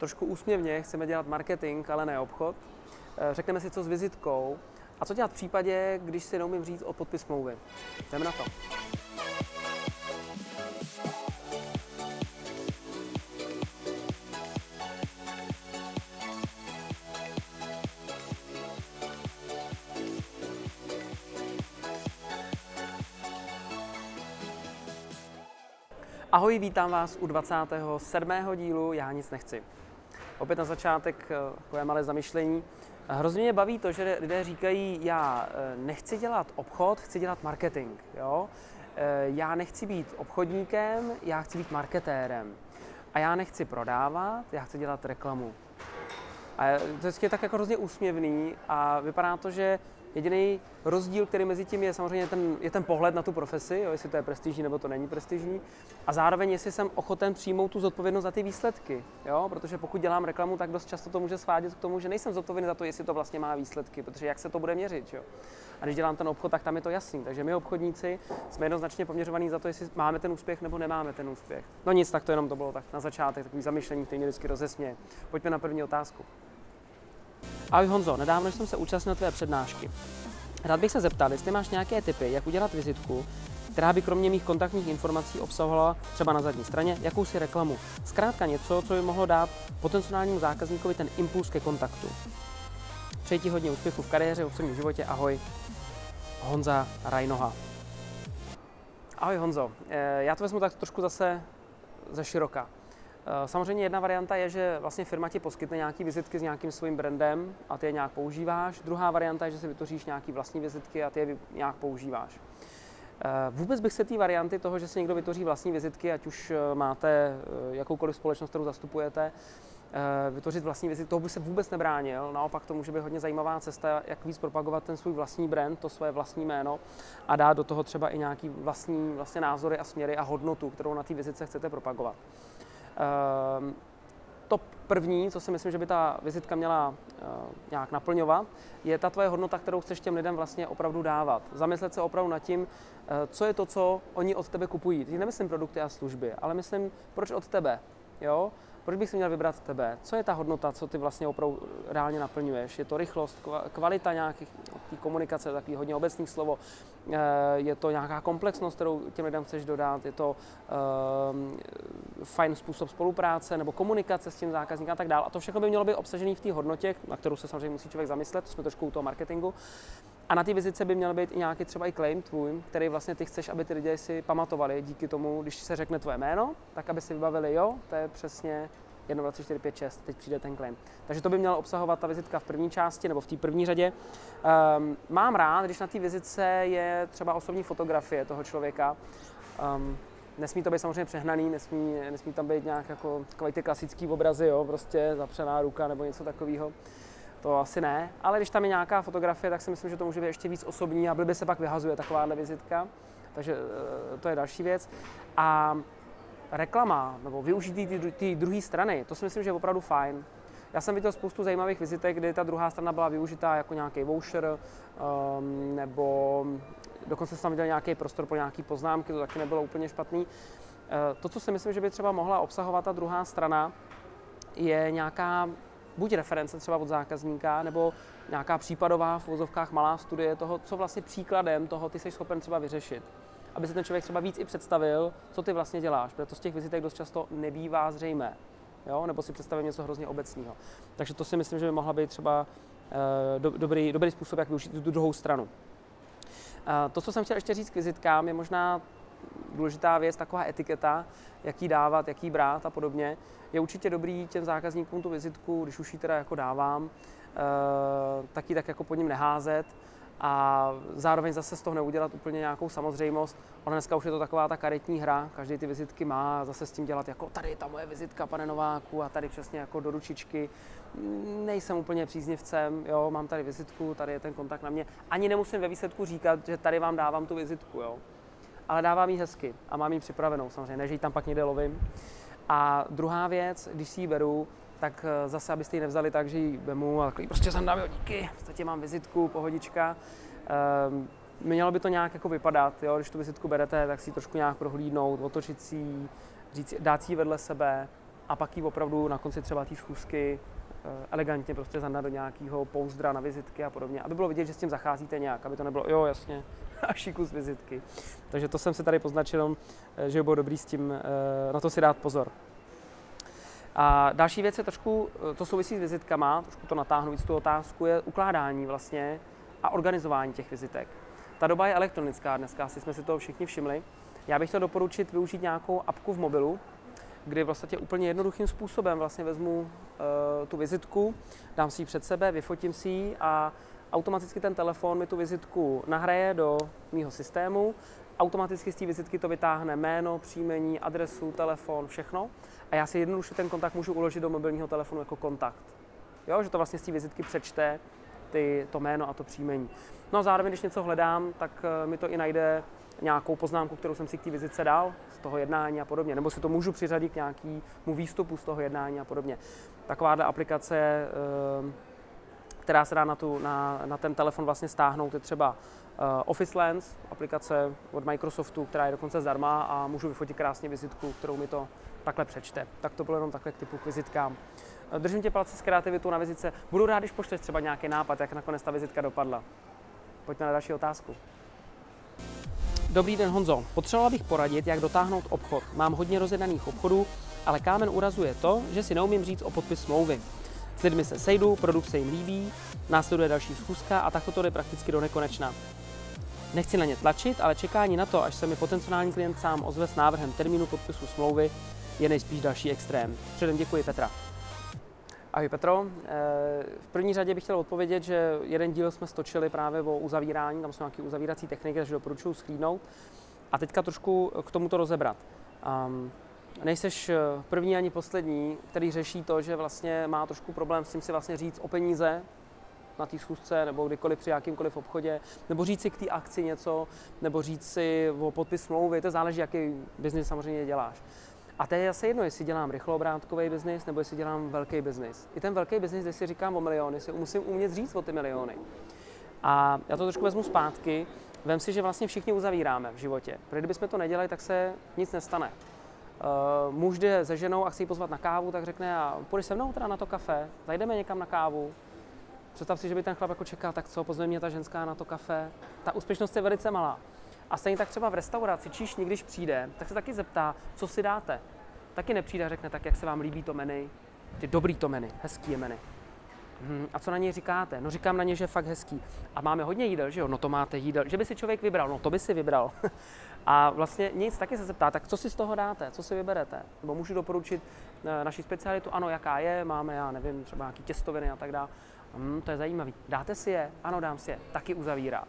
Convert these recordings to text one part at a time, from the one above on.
trošku úsměvně chceme dělat marketing, ale ne obchod. Eh, řekneme si, co s vizitkou a co dělat v případě, když si neumím říct o podpis smlouvy. Jdeme na to. Ahoj, vítám vás u 27. dílu Já nic nechci. Opět na začátek eh, takové malé zamyšlení. Hrozně mě baví to, že lidé říkají, já eh, nechci dělat obchod, chci dělat marketing. Jo? Eh, já nechci být obchodníkem, já chci být marketérem. A já nechci prodávat, já chci dělat reklamu. A to je tak jako hrozně úsměvný a vypadá to, že Jediný rozdíl, který mezi tím je samozřejmě ten, je ten pohled na tu profesi, jo, jestli to je prestižní nebo to není prestižní. A zároveň, jestli jsem ochoten přijmout tu zodpovědnost za ty výsledky. Jo? Protože pokud dělám reklamu, tak dost často to může svádět k tomu, že nejsem zodpovědný za to, jestli to vlastně má výsledky, protože jak se to bude měřit. Jo? A když dělám ten obchod, tak tam je to jasný. Takže my obchodníci jsme jednoznačně poměřovaní za to, jestli máme ten úspěch nebo nemáme ten úspěch. No nic, tak to jenom to bylo tak na začátek, takový zamyšlení, který mě vždycky rozesměje. Pojďme na první otázku. Ahoj Honzo, nedávno jsem se účastnil tvé přednášky. Rád bych se zeptal, jestli máš nějaké tipy, jak udělat vizitku, která by kromě mých kontaktních informací obsahovala třeba na zadní straně jakousi reklamu. Zkrátka něco, co by mohlo dát potenciálnímu zákazníkovi ten impuls ke kontaktu. Přeji ti hodně úspěchů v kariéře, v osobním životě. Ahoj, Honza Rajnoha. Ahoj Honzo, eh, já to vezmu tak trošku zase ze široka. Eh, samozřejmě jedna varianta je, že vlastně firma ti poskytne nějaký vizitky s nějakým svým brandem a ty je nějak používáš. Druhá varianta je, že si vytvoříš nějaký vlastní vizitky a ty je nějak používáš. Eh, vůbec bych se té varianty toho, že si někdo vytvoří vlastní vizitky, ať už eh, máte jakoukoliv společnost, kterou zastupujete, vytvořit vlastní vizitky, toho by se vůbec nebránil. Naopak to může být hodně zajímavá cesta, jak víc propagovat ten svůj vlastní brand, to své vlastní jméno a dát do toho třeba i nějaký vlastní vlastně názory a směry a hodnotu, kterou na té vizitce chcete propagovat. Ehm, to první, co si myslím, že by ta vizitka měla eh, nějak naplňovat, je ta tvoje hodnota, kterou chceš těm lidem vlastně opravdu dávat. Zamyslet se opravdu nad tím, eh, co je to, co oni od tebe kupují. Teď nemyslím produkty a služby, ale myslím, proč od tebe. Jo? Proč bych si měl vybrat tebe? Co je ta hodnota, co ty vlastně opravdu reálně naplňuješ? Je to rychlost, kvalita nějakých komunikace, takový hodně obecný slovo. Eh, je to nějaká komplexnost, kterou těm lidem chceš dodat? Je to uh, fajn způsob spolupráce nebo komunikace s tím zákazníkem a tak dále. A to všechno by mělo být obsažené v té hodnotě, na kterou se samozřejmě musí člověk zamyslet, to jsme trošku u toho marketingu. A na té vizice by měl být i nějaký třeba i claim tvůj, který vlastně ty chceš, aby ty lidi si pamatovali díky tomu, když se řekne tvoje jméno, tak aby si vybavili, jo, to je přesně 1, 2, 3, 4, 5, 6, teď přijde ten claim. Takže to by měla obsahovat ta vizitka v první části nebo v té první řadě. Um, mám rád, když na té vizice je třeba osobní fotografie toho člověka. Um, nesmí to být samozřejmě přehnaný, nesmí, nesmí tam být nějak jako takový ty klasický obrazy, jo, prostě zapřená ruka nebo něco takového to asi ne, ale když tam je nějaká fotografie, tak si myslím, že to může být ještě víc osobní a blbě se pak vyhazuje takováhle vizitka, takže eh, to je další věc. A reklama nebo využití té druhé strany, to si myslím, že je opravdu fajn. Já jsem viděl spoustu zajímavých vizitek, kdy ta druhá strana byla využitá jako nějaký voucher, um, nebo dokonce jsem tam viděl nějaký prostor pro nějaké poznámky, to taky nebylo úplně špatný. Uh, to, co si myslím, že by třeba mohla obsahovat ta druhá strana, je nějaká buď reference třeba od zákazníka, nebo nějaká případová v vozovkách malá studie toho, co vlastně příkladem toho ty jsi schopen třeba vyřešit. Aby se ten člověk třeba víc i představil, co ty vlastně děláš, protože to z těch vizitek dost často nebývá zřejmé. Jo? Nebo si představím něco hrozně obecného. Takže to si myslím, že by mohla být třeba uh, do, dobrý, dobrý způsob, jak využít tu druhou stranu. Uh, to, co jsem chtěl ještě říct k vizitkám, je možná důležitá věc, taková etiketa, jaký dávat, jaký brát a podobně. Je určitě dobrý těm zákazníkům tu vizitku, když už ji teda jako dávám, eh, tak ji tak jako pod ním neházet a zároveň zase z toho neudělat úplně nějakou samozřejmost. Ona dneska už je to taková ta karetní hra, každý ty vizitky má, zase s tím dělat jako tady je ta moje vizitka, pane Nováku, a tady přesně jako do ručičky. Nejsem úplně příznivcem, jo, mám tady vizitku, tady je ten kontakt na mě. Ani nemusím ve výsledku říkat, že tady vám dávám tu vizitku, jo ale dávám ji hezky a mám ji připravenou samozřejmě, než ji tam pak někde lovím. A druhá věc, když si ji beru, tak eh, zase, abyste ji nevzali tak, že ji vemu a prostě zandám, jo, díky, v podstatě mám vizitku, pohodička. Um, mělo by to nějak jako vypadat, jo? když tu vizitku berete, tak si ji trošku nějak prohlídnout, otočit si ji, říct, dát si ji vedle sebe a pak ji opravdu na konci třeba té schůzky eh, elegantně prostě zandat do nějakého pouzdra na vizitky a podobně, aby bylo vidět, že s tím zacházíte nějak, aby to nebylo, jo, jasně, a kus vizitky. Takže to jsem si tady poznačil, eh, že by bylo dobrý s tím, na to si dát pozor. A další věc je trošku, to souvisí s vizitkama, trošku to natáhnu víc tu otázku, je ukládání vlastně a organizování těch vizitek. Ta doba je elektronická dneska, asi jsme si toho všichni všimli. Já bych chtěl doporučit využít nějakou apku v mobilu, kdy vlastně úplně jednoduchým způsobem vlastně vezmu uh, tu vizitku, dám si ji před sebe, vyfotím si ji a automaticky ten telefon mi tu vizitku nahraje do mého systému, automaticky z té vizitky to vytáhne jméno, příjmení, adresu, telefon, všechno a já si jednoduše ten kontakt můžu uložit do mobilního telefonu jako kontakt. Jo, že to vlastně z té vizitky přečte ty, to jméno a to příjmení. No a zároveň, když něco hledám, tak eh, mi to i najde nějakou poznámku, kterou jsem si k té vizitce dal z toho jednání a podobně. Nebo si to můžu přiřadit k nějakému výstupu z toho jednání a podobně. Takováhle aplikace, eh, která se dá na, tu, na, na ten telefon vlastně stáhnout, je třeba Office Lens, aplikace od Microsoftu, která je dokonce zdarma a můžu vyfotit krásně vizitku, kterou mi to takhle přečte. Tak to bylo jenom takhle k typu k vizitkám. Eh, držím tě palce s kreativitou na vizitce. Budu rád, když pošleš třeba nějaký nápad, jak nakonec ta vizitka dopadla. Pojďme na další otázku. Dobrý den Honzo, potřeboval bych poradit, jak dotáhnout obchod. Mám hodně rozjedaných obchodů, ale kámen urazuje to, že si neumím říct o podpis smlouvy. S lidmi se sejdu, produkt se jim líbí, následuje další schůzka a takto to jde prakticky do nekonečna. Nechci na ně tlačit, ale čekání na to, až se mi potenciální klient sám ozve s návrhem termínu podpisu smlouvy, je nejspíš další extrém. Předem děkuji Petra. Ahoj Petro, eh, v první řadě bych chtěl odpovědět, že jeden díl jsme stočili právě o uzavírání, tam jsou nějaké uzavírací techniky, takže doporučuji schlídnout. A teďka trošku k tomuto rozebrat. Um, nejseš eh, první ani poslední, který řeší to, že vlastně má trošku problém s tím si vlastně říct o peníze na té schůzce nebo kdykoliv při jakýmkoliv obchodě, nebo říct si k té akci něco, nebo říct si o podpis smlouvy, to záleží, jaký biznis samozřejmě děláš. A to je asi jedno, jestli dělám rychlobrátkový biznis nebo jestli dělám velký biznis. I ten velký biznis, když si říkám o miliony, si musím umět říct o ty miliony. A já to trošku vezmu zpátky. Vem si, že vlastně všichni uzavíráme v životě. Protože kdybychom to nedělali, tak se nic nestane. Uh, muž jde se ženou a chce ji pozvat na kávu, tak řekne, a půjdeš se mnou teda na to kafe, zajdeme někam na kávu. Představ si, že by ten chlap jako čekal, tak co, pozve mě ta ženská na to kafe. Ta úspěšnost je velice malá. A stejně tak třeba v restauraci číšní, když přijde, tak se taky zeptá, co si dáte. Taky nepřijde a řekne tak, jak se vám líbí to menu. Ty dobrý to menu, hezký je menu. Hmm, a co na něj říkáte? No říkám na ně, že je fakt hezký. A máme hodně jídel, že jo? No to máte jídel. Že by si člověk vybral? No to by si vybral. a vlastně nic, taky se zeptá, tak co si z toho dáte? Co si vyberete? Nebo můžu doporučit eh, naši specialitu? Ano, jaká je? Máme, já nevím, třeba nějaký těstoviny a tak dále. Hmm, to je zajímavý. Dáte si je? Ano, dám si je. Taky uzavírá.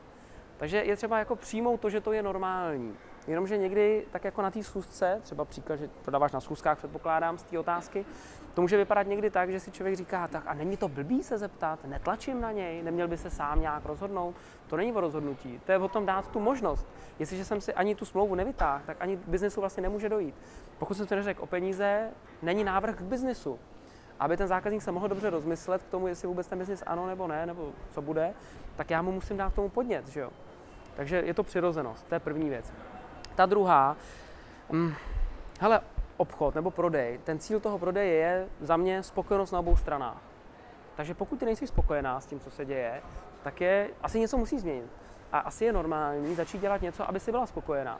Takže je třeba jako přijmout to, že to je normální. Jenomže někdy, tak jako na té schůzce, třeba příklad, že prodáváš na schůzkách, předpokládám z té otázky, to může vypadat někdy tak, že si člověk říká, tak a není to blbý se zeptat, netlačím na něj, neměl by se sám nějak rozhodnout. To není o rozhodnutí, to je o tom dát tu možnost. Jestliže jsem si ani tu smlouvu nevytáhl, tak ani biznesu vlastně nemůže dojít. Pokud jsem si neřekl o peníze, není návrh k biznesu. Aby ten zákazník se mohl dobře rozmyslet k tomu, jestli vůbec ten biznis ano nebo ne, nebo co bude, tak já mu musím dát k tomu podnět, že jo. Takže je to přirozenost, to je první věc. Ta druhá, hm, hele, obchod nebo prodej, ten cíl toho prodeje je za mě spokojenost na obou stranách. Takže pokud ty nejsi spokojená s tím, co se děje, tak je, asi něco musí změnit. A asi je normální začít dělat něco, aby si byla spokojená.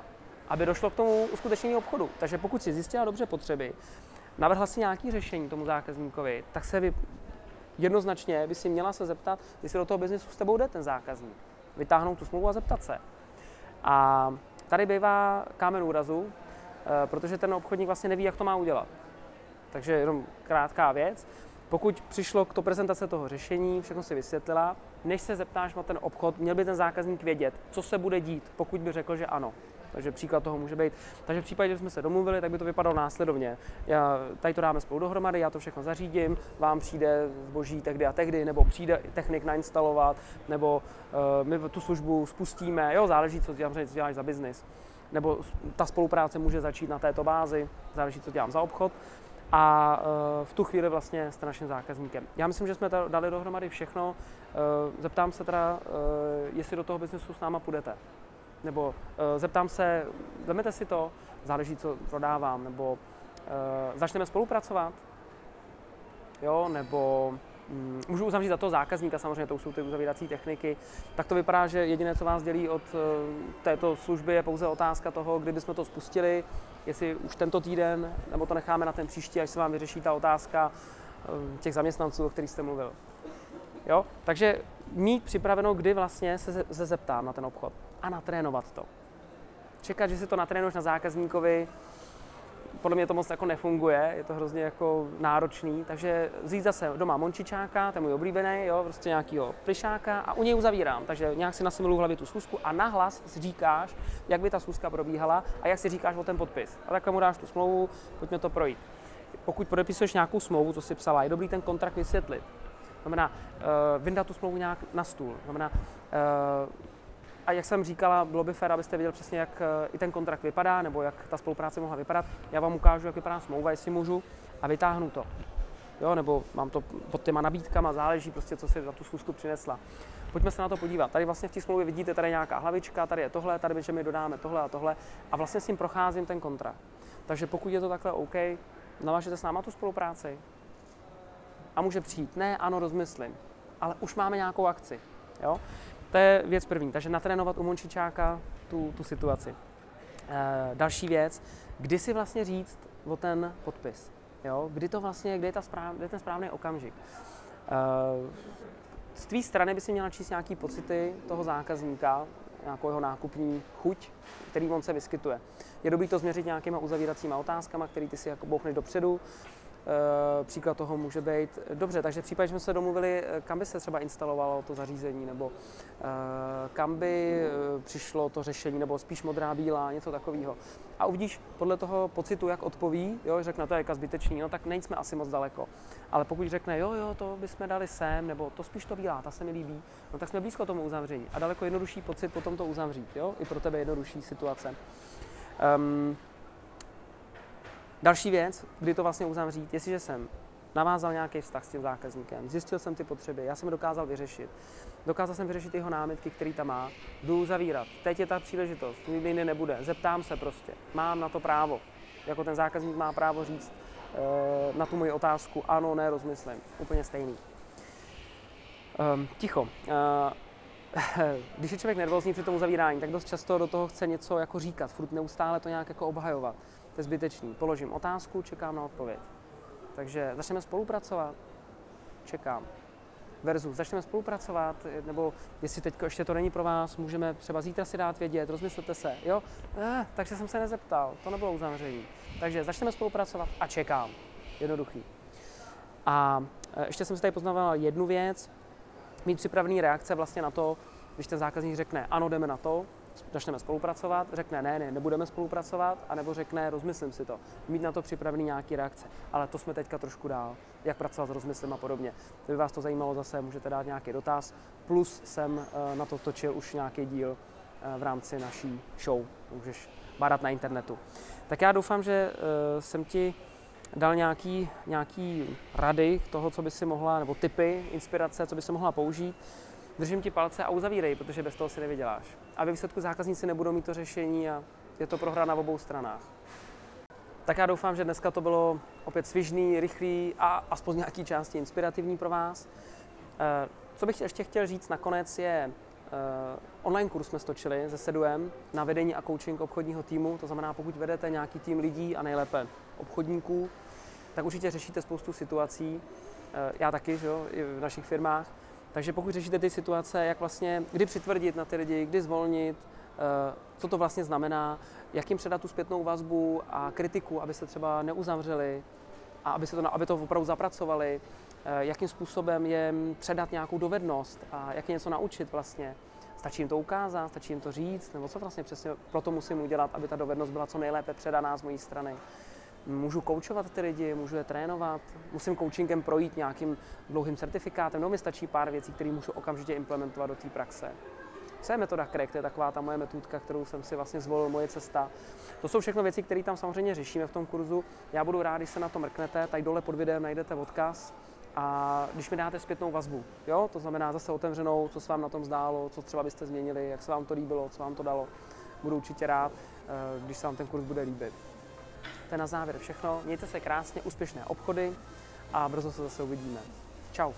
Aby došlo k tomu uskutečnění obchodu. Takže pokud si zjistila dobře potřeby, navrhla si nějaké řešení tomu zákazníkovi, tak se vy, jednoznačně by si měla se zeptat, jestli do toho biznesu s tebou jde ten zákazník vytáhnout tu smlouvu a zeptat se. A tady bývá kámen úrazu, eh, protože ten obchodník vlastně neví, jak to má udělat. Takže jenom krátká věc. Pokud přišlo k to prezentace toho řešení, všechno si vysvětlila, než se zeptáš na ten obchod, měl by ten zákazník vědět, co se bude dít, pokud by řekl, že ano. Takže příklad toho může být. Takže v případě, že jsme se domluvili, tak by to vypadalo následovně. Já, tady to dáme spolu dohromady, já to všechno zařídím, vám přijde zboží tehdy a tehdy, nebo přijde technik nainstalovat, nebo uh, my tu službu spustíme, jo, záleží, co dělám, co děláš za biznis. Nebo ta spolupráce může začít na této bázi, záleží, co dělám za obchod a uh, v tu chvíli vlastně jste naším zákazníkem. Já myslím, že jsme dali dohromady všechno. Uh, zeptám se teda, jestli do toho biznesu s náma půjdete. Nebo uh, zeptám se, vezmete si to, záleží, co prodávám, nebo začneme spolupracovat, jo, nebo mm, můžu uzavřít za toho zákazníka, samozřejmě to jsou ty uzavírací techniky, tak to vypadá, že jediné, co vás dělí od této služby, je pouze otázka toho, kdy jsme to spustili, jestli už tento týden, nebo to necháme na ten příští, až se vám vyřeší ta otázka těch zaměstnanců, o kterých jste mluvil. Jo? Takže mít připraveno, kdy vlastně se, se zeptám na ten obchod a natrénovat to. Čekat, že si to natrénuješ na zákazníkovi, podle mě to moc jako nefunguje, je to hrozně jako náročný, takže vzít zase doma mončičáka, ten můj oblíbený, jo, prostě nějakýho plišáka a u něj uzavírám, takže nějak si nasimuluju v hlavě tu schůzku a nahlas si říkáš, jak by ta schůzka probíhala a jak si říkáš o ten podpis. A takhle mu dáš tu smlouvu, pojďme to projít. Pokud podepisuješ nějakou smlouvu, co si psala, je dobrý ten kontrakt vysvětlit. Znamená, uh, vyndat tu smlouvu nějak na stůl. Znamená, uh, a jak jsem říkala, bylo by fér, abyste viděli přesně, jak uh, i ten kontrakt vypadá, nebo jak ta spolupráce mohla vypadat. Já vám ukážu, jak vypadá smlouva, jestli můžu, a vytáhnu to. Jo, nebo mám to pod těma nabídkama, záleží prostě, co si za tu schůzku přinesla. Pojďme se na to podívat. Tady vlastně v té smlouvě vidíte, tady nějaká hlavička, tady je tohle, tady že mi dodáme tohle a tohle a vlastně s tím procházím ten kontrakt. Takže pokud je to takhle OK, navážete s náma tu spolupráci, a může přijít, ne, ano, rozmyslím, ale už máme nějakou akci. Jo? To je věc první, takže natrénovat u Mončičáka tu, tu situaci. E, další věc, kdy si vlastně říct o ten podpis. Jo? Kdy to vlastně, kdy je, ta správ, kdy je ten správný okamžik. E, z tvé strany by si měla číst nějaký pocity toho zákazníka, nějakou jeho nákupní chuť, který on se vyskytuje. Je dobré to změřit nějakýma uzavíracíma otázkama, který ty si jako bouchneš dopředu, příklad toho může být, dobře, takže v případě, že jsme se domluvili, eh, kam by se třeba instalovalo to zařízení, nebo eh, kam by přišlo to řešení, nebo spíš modrá, bílá, něco takového. A uvidíš podle toho pocitu, jak odpoví, jo, řekne, to je jaka zbytečný, no tak nejsme asi moc daleko. Ale pokud řekne, jo, jo, to bychom dali sem, nebo to spíš to bílá, ta se mi líbí, no tak jsme blízko tomu uzavření. A daleko jednodušší pocit potom to uzavřít, jo, i pro tebe jednodušší situace. Um, Další věc, kdy to vlastně uzavřít, jestliže jsem navázal nějaký vztah s tím zákazníkem, zjistil jsem ty potřeby, já jsem je dokázal vyřešit. Dokázal jsem vyřešit jeho námitky, který tam má, jdu zavírat. Teď je ta příležitost, nikdy jiný nebude. Zeptám se prostě, mám na to právo. Jako ten zákazník má právo říct e, na tu moji otázku, ano, ne, rozmyslím. Úplně stejný. Um, ticho. Uh, když je člověk nervózní při tom uzavírání, tak dost často do toho chce něco jako říkat, furt neustále to nějak jako obhajovat. Je zbytečný. Položím otázku, čekám na odpověď. Takže začneme spolupracovat, čekám. Versus začneme spolupracovat, nebo jestli teď ještě to není pro vás, můžeme třeba zítra si dát vědět, rozmyslete se, jo? Eh, takže jsem se nezeptal, to nebylo uzavření. Takže začneme spolupracovat a čekám. Jednoduchý. A eh, ještě jsem si tady poznával jednu věc, mít připravený reakce vlastně na to, když ten zákazník řekne, ano, jdeme na to, začneme spolupracovat, řekne ne, ne, nebudeme spolupracovat, anebo řekne rozmyslím si to. Mít na to připravený nějaký reakce. Ale to jsme teďka trošku dál, jak pracovat s rozmyslem a podobně. Kdyby vás to zajímalo zase, můžete dát nějaký dotaz. Plus jsem eh, na to točil už nějaký díl eh, v rámci naší show. Můžeš bádat na internetu. Tak já doufám, že eh, jsem ti dal nějaký, nějaký rady toho, co by si mohla, nebo typy, inspirace, co by si mohla použít držím ti palce a uzavírej, protože bez toho si nevyděláš. A ve výsledku zákazníci nebudou mít to řešení a je to prohra na obou stranách. Tak já doufám, že dneska to bylo opět svižný, rychlý a aspoň nějaký části inspirativní pro vás. Eh, co bych ještě chtěl říct nakonec je, eh, online kurz jsme stočili se Seduem na vedení a coaching obchodního týmu. To znamená, pokud vedete nějaký tým lidí a nejlépe obchodníků, tak určitě řešíte spoustu situací. Eh, já taky, že jo, i v našich firmách. Takže pokud řešíte ty situace, jak vlastně, kdy přitvrdit na ty lidi, kdy zvolnit, eh, co to vlastně znamená, jak jim předat tu zpětnou vazbu a kritiku, aby se třeba neuzavřeli a aby, se to, aby to opravdu zapracovali, eh, jakým způsobem je předat nějakou dovednost a jak je něco naučit vlastně. Stačí jim to ukázat, stačí jim to říct, nebo co vlastně přesně pro to musím udělat, aby ta dovednost byla co nejlépe předaná z mojí strany. Můžu koučovat ty lidi, můžu je trénovat, musím coachingem projít nějakým dlouhým certifikátem, no mi stačí pár věcí, které můžu okamžitě implementovat do té praxe. Co je metoda CREC? To je taková ta moje metodka, kterou jsem si vlastně zvolil, moje cesta. To jsou všechno věci, které tam samozřejmě řešíme v tom kurzu. Já budu rád, když se na to mrknete, tady dole pod videem najdete odkaz a když mi dáte zpětnou vazbu, jo, to znamená zase otevřenou, co se vám na tom zdálo, co třeba byste změnili, jak se vám to líbilo, co vám to dalo, budu určitě rád, eh, když se vám ten kurz bude líbit. To je na závěr všechno. Mějte se krásně, úspěšné obchody a brzo se zase uvidíme. Ciao.